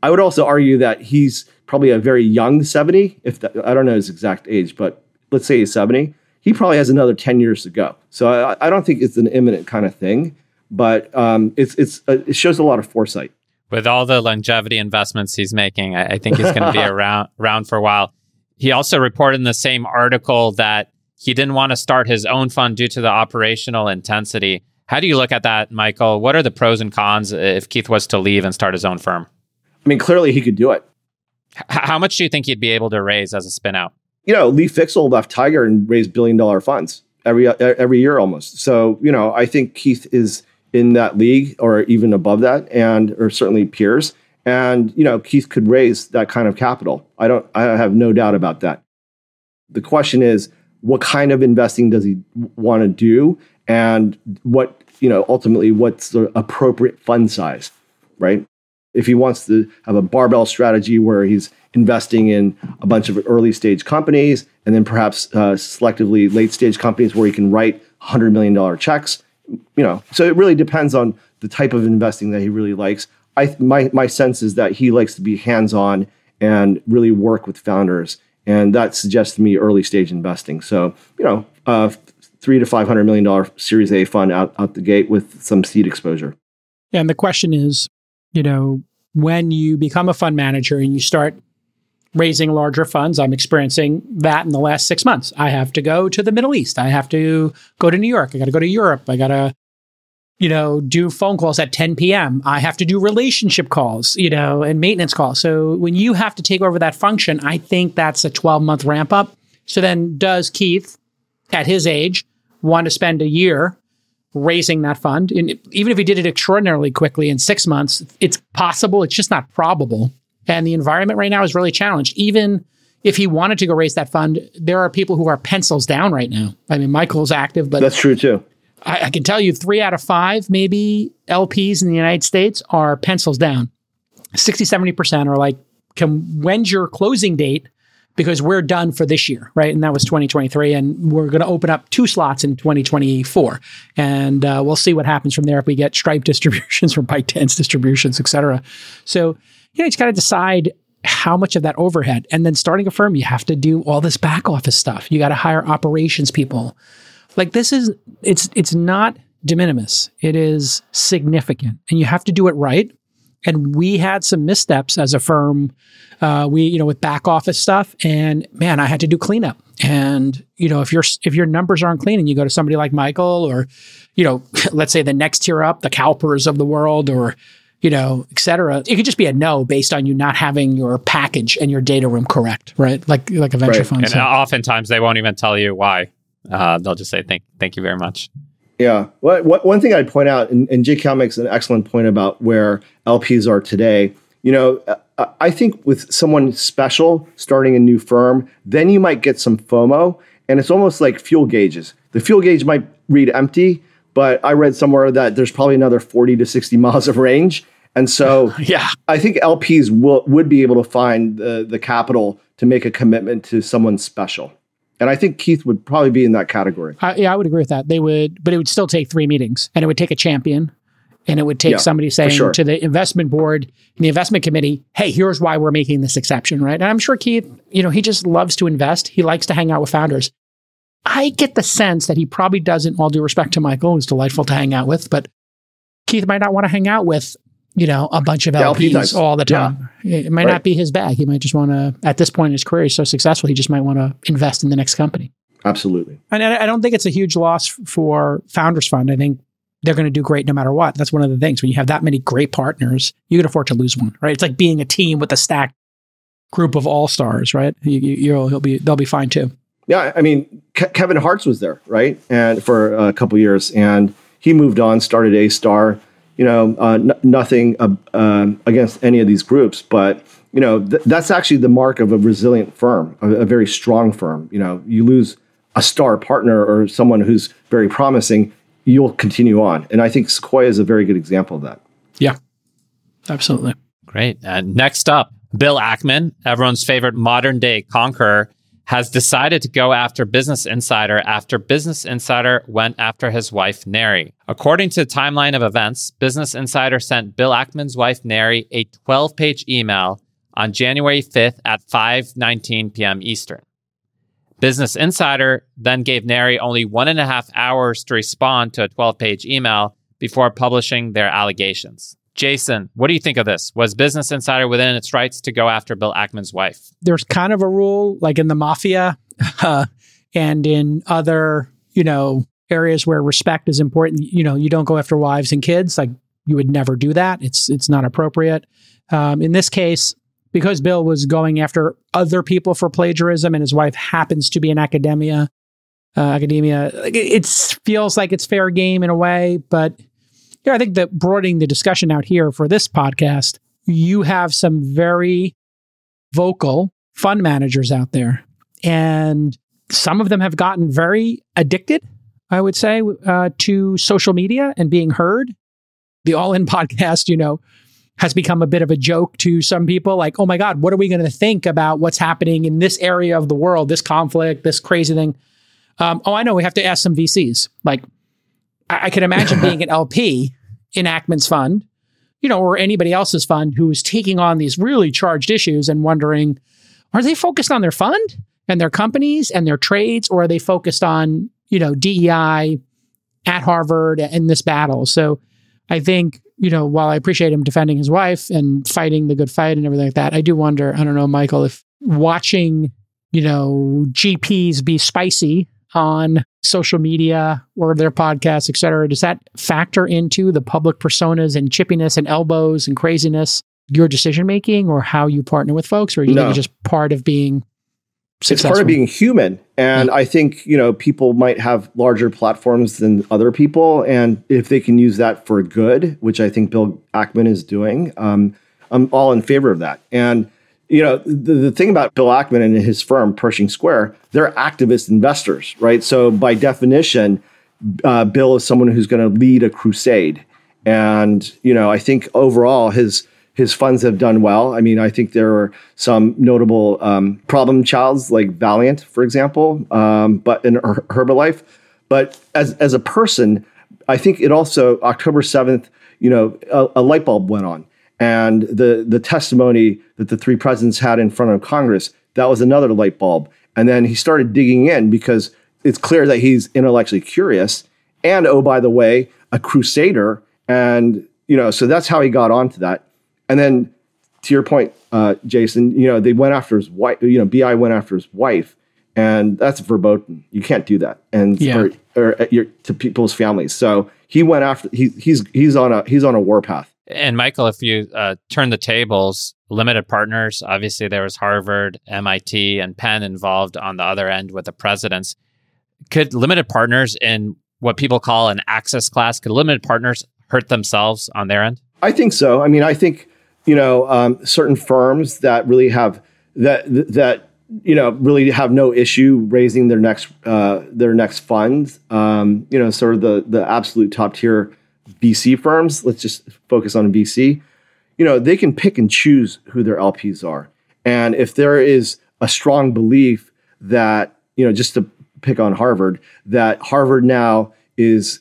I would also argue that he's probably a very young 70, if I don't know his exact age, but let's say he's 70. He probably has another 10 years to go. So I, I don't think it's an imminent kind of thing, but um, it's, it's, uh, it shows a lot of foresight. With all the longevity investments he's making, I, I think he's going to be around around for a while. He also reported in the same article that he didn't want to start his own fund due to the operational intensity. How do you look at that, Michael? What are the pros and cons if Keith was to leave and start his own firm? I mean, clearly he could do it. H- how much do you think he'd be able to raise as a spin out? You know, Lee Fixel left Tiger and raised billion dollar funds every every year almost. So you know, I think Keith is in that league or even above that, and or certainly peers. And you know, Keith could raise that kind of capital. I don't. I have no doubt about that. The question is, what kind of investing does he want to do, and what you know, ultimately, what's the appropriate fund size, right? if he wants to have a barbell strategy where he's investing in a bunch of early stage companies and then perhaps uh, selectively late stage companies where he can write $100 million checks you know so it really depends on the type of investing that he really likes i my, my sense is that he likes to be hands-on and really work with founders and that suggests to me early stage investing so you know uh, three to five hundred million dollar Series A fund out out the gate with some seed exposure. And the question is, you know, when you become a fund manager and you start raising larger funds, I'm experiencing that in the last six months. I have to go to the Middle East. I have to go to New York. I got to go to Europe. I got to, you know, do phone calls at 10 p.m. I have to do relationship calls, you know, and maintenance calls. So when you have to take over that function, I think that's a 12 month ramp up. So then does Keith at his age want to spend a year raising that fund? And even if he did it extraordinarily quickly in six months, it's possible. It's just not probable. And the environment right now is really challenged. Even if he wanted to go raise that fund, there are people who are pencils down right now. I mean, Michael's active, but that's true too. I, I can tell you three out of five, maybe LPs in the United States are pencils down. 60, 70% are like, can, when's your closing date? Because we're done for this year, right? And that was 2023. And we're going to open up two slots in 2024. And uh, we'll see what happens from there if we get Stripe distributions or ByteDance distributions, et cetera. So, you know, you just got to decide how much of that overhead. And then starting a firm, you have to do all this back office stuff. You got to hire operations people. Like this is it's it's not de minimis. It is significant, and you have to do it right. And we had some missteps as a firm. Uh, we you know with back office stuff, and man, I had to do cleanup. And you know if your if your numbers aren't clean, and you go to somebody like Michael, or you know let's say the next tier up, the CalPERS of the world, or you know, et cetera. It could just be a no based on you not having your package and your data room correct, right? Like like a venture Right. fund. And So- oftentimes they won't even tell you why. Uh, they'll just say thank thank you very much. Yeah. Well, what, one thing I'd point out, and, and J Cal makes an excellent point about where LPs are today. You know, I- I think with someone special starting a new firm, then you might get some FOMO, and it's almost like fuel gauges. The fuel gauge might read empty, but I read somewhere that there's probably another 40 to 60 miles of range. And so yeah. I think LPs will would be able to find the the capital to make a commitment to someone special. And I think Keith would probably be in that category. I, yeah, I would agree with that. They would, but it would still take three meetings, and it would take a champion, and it would take Yeah, somebody saying sure. to the investment board and the investment committee, "Hey, here's why we're making this exception." Right? And I'm sure Keith, you know, he just loves to invest. He likes to hang out with founders. I get the sense that he probably doesn't. All due respect to Michael, who's delightful to hang out with, but Keith might not want to hang out with. You know, a bunch of The LPs all the Yeah. time. It might Right. not be his bag. He might just want to, at this point in his career, he's so successful, he just might want to invest in the next company. Absolutely. And I I don't think it's a huge loss for Founders Fund. I think they're going to do great no matter what. That's one of the things. When you have that many great partners, you can afford to lose one, right? It's like being a team with a stacked group of all stars, right? You, you, you'll he'll be they'll be fine too. Yeah, I mean, Ke- Kevin Hartz was there, right? And for a couple years, and he moved on, started A Star. You know, uh, n- nothing uh, um, against any of these groups, but you know, th- that's actually the mark of a resilient firm, a, a very strong firm. You know, you lose a star partner or someone who's very promising, you'll continue on. And I think Sequoia is a very good example of that. Yeah, absolutely. Great. And next up, Bill Ackman, everyone's favorite modern day conqueror, has decided to go after Business Insider after Business Insider went after his wife, Neri. According to the timeline of events, Business Insider sent Bill Ackman's wife, Neri, a 12 page email on January 5th at 5:19 p.m. Eastern. Business Insider then gave Neri only one and a half hours to respond to a 12 page email before publishing their allegations. Jason, what do you think of this? Was Business Insider within its rights to go after Bill Ackman's wife? There's kind of a rule, like in the mafia, uh, and in other, you know, areas where respect is important. You know, you don't go after wives and kids. Like you would never do that. It's it's not appropriate. Um, in this case, because Bill was going after other people for plagiarism, and his wife happens to be in academia, uh, academia, it feels like it's fair game in a way. But yeah, I think that broadening the discussion out here for this podcast, you have some very vocal fund managers out there, and some of them have gotten very addicted. I would say uh, to social media and being heard. The All In podcast, you know, has become a bit of a joke to some people like, oh my God, what are we going to think about what's happening in this area of the world, this conflict, this crazy thing? Um, oh, I know, we have to ask some VCs. Like, I, I can imagine being an LP in Ackman's fund, you know, or anybody else's fund who's taking on these really charged issues and wondering, are they focused on their fund and their companies and their trades, or are they focused on you know, DEI at Harvard in this battle. So I think, you know, while I appreciate him defending his wife and fighting the good fight and everything like that, I do wonder, I don't know, Michael, if watching, you know, GPs be spicy on social media or their podcasts, et cetera, does that factor into the public personas and chippiness and elbows and craziness, your decision making or how you partner with folks? Or you no. think it's just part of being Successful. It's part of being human. And yeah. I think, you know, people might have larger platforms than other people. And if they can use that for good, which I think Bill Ackman is doing, um, I'm all in favor of that. And, you know, the, the thing about Bill Ackman and his firm, Pershing Square, they're activist investors, right? So by definition, uh, Bill is someone who's going to lead a crusade. And, you know, I think overall his his funds have done well. I mean, I think there are some notable um, problem childs like Valeant for example, um, but in Her- Herbalife. But as as a person, I think it also October seventh, you know, a, a light bulb went on, and the the testimony that the three presidents had in front of Congress that was another light bulb. And then he started digging in because it's clear that he's intellectually curious, and oh by the way, a crusader, and you know, so that's how he got onto that. And then to your point, uh, Jason, you know, they went after his wife, you know, BI went after his wife, and that's verboten. You can't do that. And yeah. or, or uh, your, to people's families. So he went after he, he's he's on a he's on a warpath. And Michael, if you uh, turn the tables, limited partners, obviously there was Harvard, MIT, and Penn involved on the other end with the presidents. Could limited partners in what people call an access class, could limited partners hurt themselves on their end? I think so. I mean, I think you know, um, certain firms that really have that that you know really have no issue raising their next uh, their next funds, Um, you know, sort of the the absolute top tier VC firms. Let's just focus on VC. You know, they can pick and choose who their LPs are, and if there is a strong belief that you know, just to pick on Harvard, that Harvard now is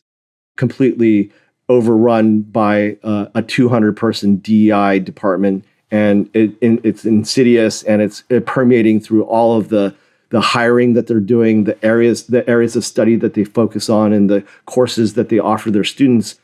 completely overrun by uh, a 200 person DEI department, and it, it's insidious and it's permeating through all of the the hiring that they're doing, the areas the areas of study that they focus on, and the courses that they offer their students.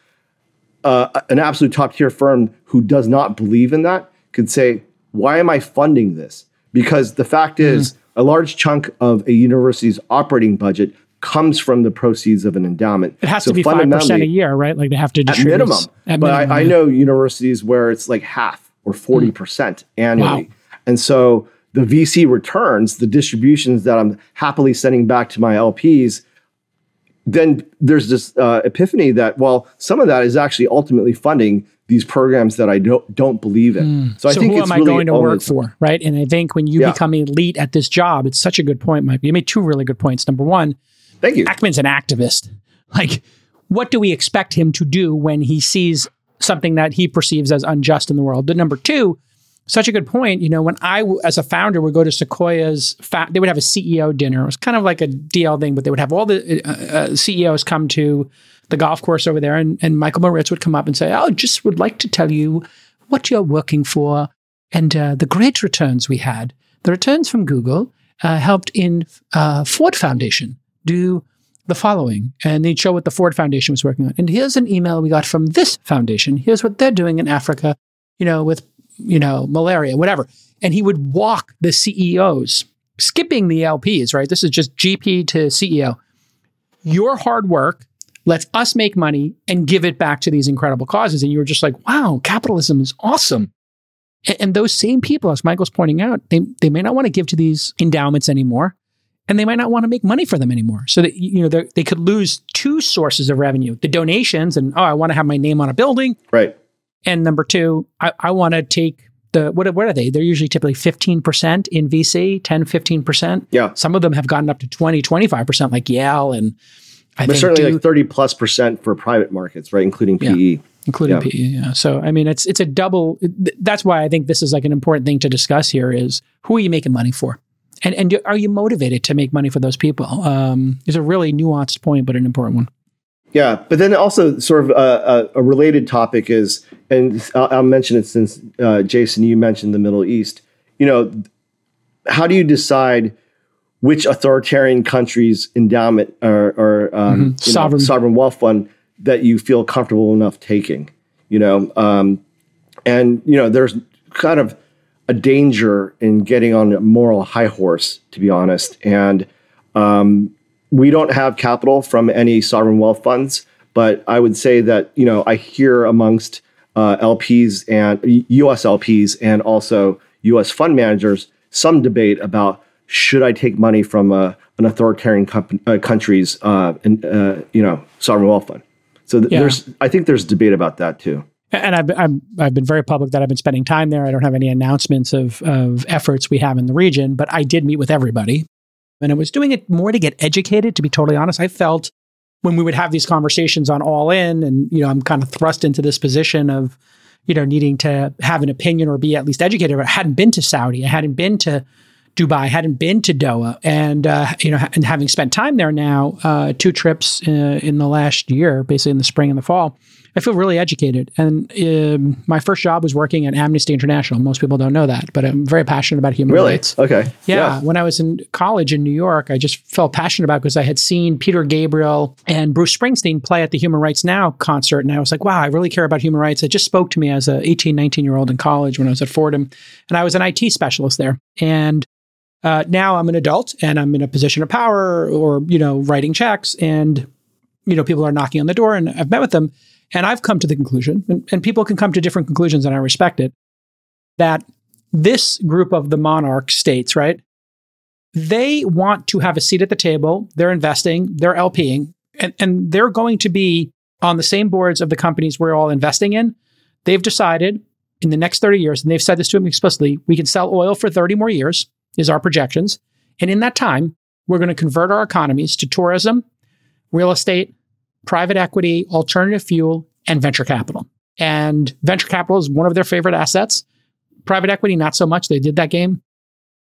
Uh, an absolute top tier firm who does not believe in that could say, "Why am I funding this?" Because the fact is, mm-hmm. a large chunk of a university's operating budget comes from the proceeds of an endowment. It has so to be five percent a year, right? Like they have to distribute at minimum. At but minimum, I, I, know universities where it's like half or forty percent annually, wow. and so the VC returns, the distributions that I'm happily sending back to my LPs. Then there's this uh, epiphany that well, some of that is actually ultimately funding these programs that I don't don't believe in. Mm. So, I think who am I really going to work for, right? And I think when you yeah. become elite at this job, it's such a good point, Mike. You made two really good points. Number one, Thank you. Ackman's an activist. Like, what do we expect him to do when he sees something that he perceives as unjust in the world? But number two, such a good point. You know, when I, as a founder, would go to Sequoia's, fa- they would have a CEO dinner. It was kind of like a DL thing, but they would have all the uh, uh CEOs come to the golf course over there, and, and Michael Moritz would come up and say, "I oh, just would like to tell you what you're working for and uh, the great returns we had. The returns from Google uh, helped in uh, Ford Foundation do the following. And they'd show what the Ford Foundation was working on. And here's an email we got from this foundation. Here's what they're doing in Africa, you know, with, you know, malaria, whatever. And he would walk the CEOs, skipping the LPs, right? This is just GP to CEO. Your hard work lets us make money and give it back to these incredible causes. And you were just like, wow, capitalism is awesome. And, and those same people, as Michael's pointing out, they, they may not want to give to these endowments anymore and they might not want to make money for them anymore. So that you know they could lose two sources of revenue: the donations, and oh, I want to have my name on a building, right? And number two, I, I want to take the what, what are they? They're usually typically 15% in VC, 10, 15%. Yeah. Some of them have gotten up to 20, 25%, like Yale and I but certainly like 30 plus percent for private markets, right? Including PE. Yeah, including yeah. PE. Yeah. So I mean it's it's a double that's why I think this is like an important thing to discuss here is who are you making money for? And and are you motivated to make money for those people? Um, is a really nuanced point, but an important one. Yeah, but then also sort of a, a, a related topic is, and I'll, I'll mention it since uh, Jason, you mentioned the Middle East. You know, how do you decide which authoritarian countries endowment or, or um, mm-hmm. sovereign. Know, sovereign wealth fund that you feel comfortable enough taking. You know, um, and you know, there's kind of a danger in getting on a moral high horse, to be honest. And um, we don't have capital from any sovereign wealth funds, but I would say that you know I hear amongst uh, LPs and U.S. LPs and also U.S. fund managers some debate about should I take money from uh, an authoritarian comp- uh, country's uh, uh, you know sovereign wealth fund. So th- yeah. there's I think there's debate about that too. And I've, I've, I've been very public that I've been spending time there. I don't have any announcements of, of efforts we have in the region, but I did meet with everybody. And I was doing it more to get educated, to be totally honest. I felt when we would have these conversations on all in, and, you know, I'm kind of thrust into this position of, you know, needing to have an opinion or be at least educated. But I hadn't been to Saudi. I hadn't been to Dubai. I hadn't been to Doha. And, uh, you know, and having spent time there now, uh, two trips uh, in the last year, basically in the spring and the fall, I feel really educated. And um, my first job was working at Amnesty International. Most people don't know that, but I'm very passionate about human really? rights. Okay. Yeah, yeah, When I was in college in New York, I just felt passionate about because I had seen Peter Gabriel and Bruce Springsteen play at the Human Rights Now concert. And I was like, wow, I really care about human rights. It just spoke to me as a 18, 19 year old in college when I was at Fordham. And I was an IT specialist there. And uh, now I'm an adult and I'm in a position of power or, you know, writing checks and, you know, people are knocking on the door and I've met with them. And I've come to the conclusion, and, and people can come to different conclusions, and I respect it, that this group of the monarch states, right? They want to have a seat at the table. They're investing, they're LPing, and, and they're going to be on the same boards of the companies we're all investing in. They've decided in the next 30 years, and they've said this to me explicitly, we can sell oil for 30 more years, is our projections. And in that time, we're going to convert our economies to tourism, real estate, private equity, alternative fuel, and venture capital. And venture capital is one of their favorite assets. Private equity, not so much. They did that game.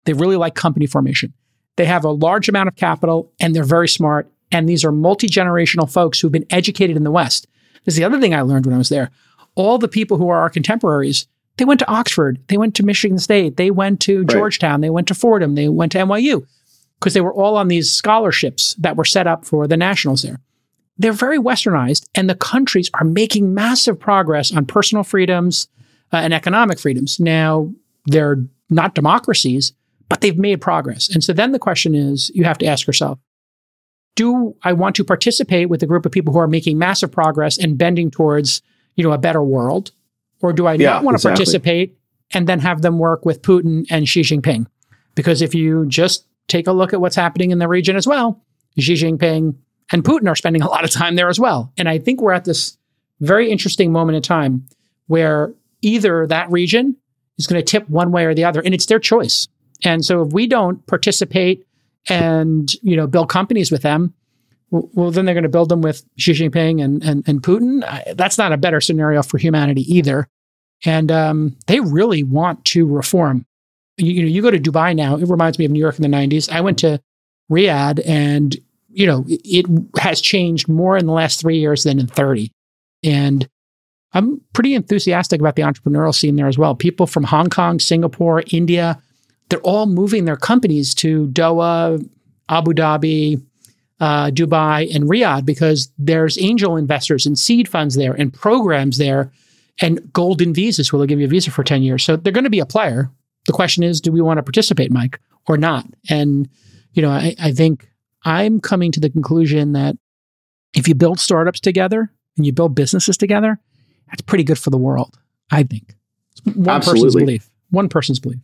They really like company formation. They have a large amount of capital and they're very smart. And these are multi generational folks who've been educated in the West. This is the other thing I learned when I was there. All the people who are our contemporaries, they went to Oxford, they went to Michigan State, they went to right. Georgetown, they went to Fordham, they went to NYU because they were all on these scholarships that were set up for the nationals there they're very westernized, and the countries are making massive progress on personal freedoms uh, and economic freedoms. Now, they're not democracies, but they've made progress. And so then the question is you have to ask yourself, do I want to participate with a group of people who are making massive progress and bending towards, you know, a better world? Or do I yeah, not want to exactly. participate and then have them work with Putin and Xi Jinping? Because if you just take a look at what's happening in the region as well, Xi Jinping and Putin are spending a lot of time there as well. And I think we're at this very interesting moment in time where either that region is going to tip one way or the other, and it's their choice. And so if we don't participate and you know build companies with them, well, then they're going to build them with Xi Jinping and and, and Putin. That's not a better scenario for humanity either. And um, they really want to reform. You, you know, you go to Dubai now. It reminds me of New York in the '90s. I went to Riyadh, and you know, it has changed more in the last three years than in 30. And I'm pretty enthusiastic about the entrepreneurial scene there as well. People from Hong Kong, Singapore, India, they're all moving their companies to Doha, Abu Dhabi, uh, Dubai, and Riyadh because there's angel investors and seed funds there and programs there and golden visas where they'll give you a visa for 10 years. So they're going to be a player. The question is, do we want to participate, Mike, or not? And, you know, I, I think I'm coming to the conclusion that if you build startups together and you build businesses together, that's pretty good for the world. I think. It's one Absolutely. person's belief. One person's belief.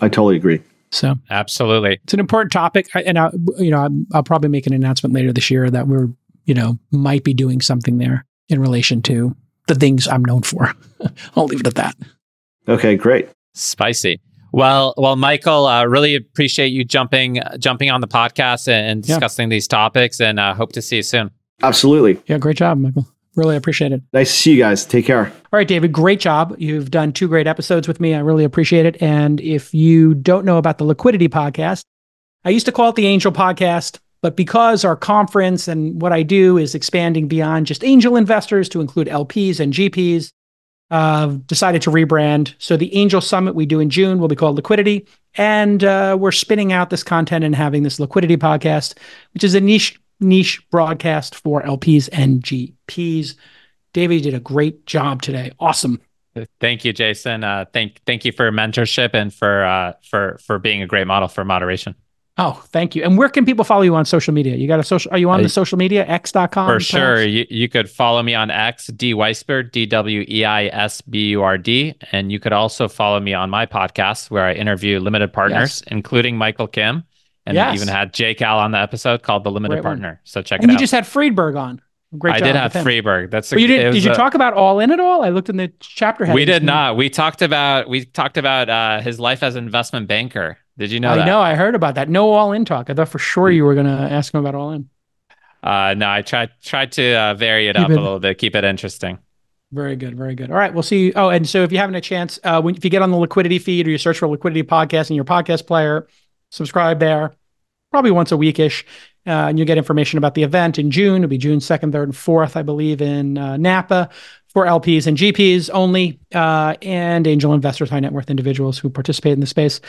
I totally agree. So absolutely, it's an important topic, and I, you know, I'll probably make an announcement later this year that we're, you know, might be doing something there in relation to the things I'm known for. I'll leave it at that. Okay, great. Spicy. Well, well, Michael, uh, really appreciate you jumping jumping on the podcast and, and discussing yeah. these topics, and uh, hope to see you soon. Absolutely. Yeah, great job, Michael. Really appreciate it. Nice to see you guys. Take care. All right, David, great job. You've done two great episodes with me. I really appreciate it. And if you don't know about the Liquidity Podcast, I used to call it the Angel Podcast, but because our conference and what I do is expanding beyond just angel investors to include LPs and GPs, uh, decided to rebrand. So the Angel Summit we do in June will be called Liquidity, And uh, we're spinning out this content and having this liquidity podcast, which is a niche niche broadcast for LPs and GPs. David did a great job today. Awesome. Thank you, Jason. Uh, thank thank you for mentorship and for uh, for for being a great model for moderation. Oh, thank you. And where can people follow you on social media? You got a social, are you on the social media, x.com? For perhaps? sure. You, you could follow me on X, D Weisburd, D W E I S B U R D. And you could also follow me on my podcast where I interview limited partners, yes. including Michael Kim. And yes. even had J Cal on the episode called The Limited Great Partner. One. So check and it out. And you just had Friedberg on. Great I did have Friedberg. That's a, you did. Did you a, talk about all in at all? I looked in the chapter. We did not. We talked about we talked about uh, his life as an investment banker. Did you know? I that? know. I heard about that. No all in talk. I thought for sure you were going to ask him about all in. Uh, no, I tried tried to uh, vary it keep up it, a little bit, keep it interesting. Very good, very good. All right, we'll see you. Oh, and so if you haven't a chance, uh, when, if you get on the liquidity feed or you search for liquidity podcast in your podcast player, subscribe there. Probably once a weekish, uh, and you'll get information about the event in June. It'll be June second, third, and fourth, I believe, in uh, Napa for LPs and GPs only, uh, and angel investors, high net worth individuals who participate in the space.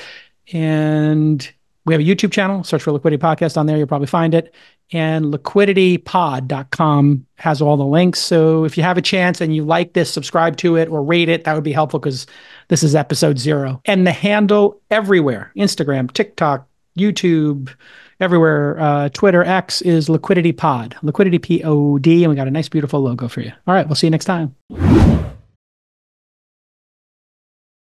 And we have a YouTube channel. Search for Liquidity Podcast on there. You'll probably find it. And liquiditypod.com has all the links. So if you have a chance and you like this, subscribe to it or rate it. That would be helpful because this is episode zero. And the handle everywhere Instagram, TikTok, YouTube, everywhere. Uh, Twitter, X is Liquidity Pod, Liquidity P O D. And we got a nice, beautiful logo for you. All right. We'll see you next time.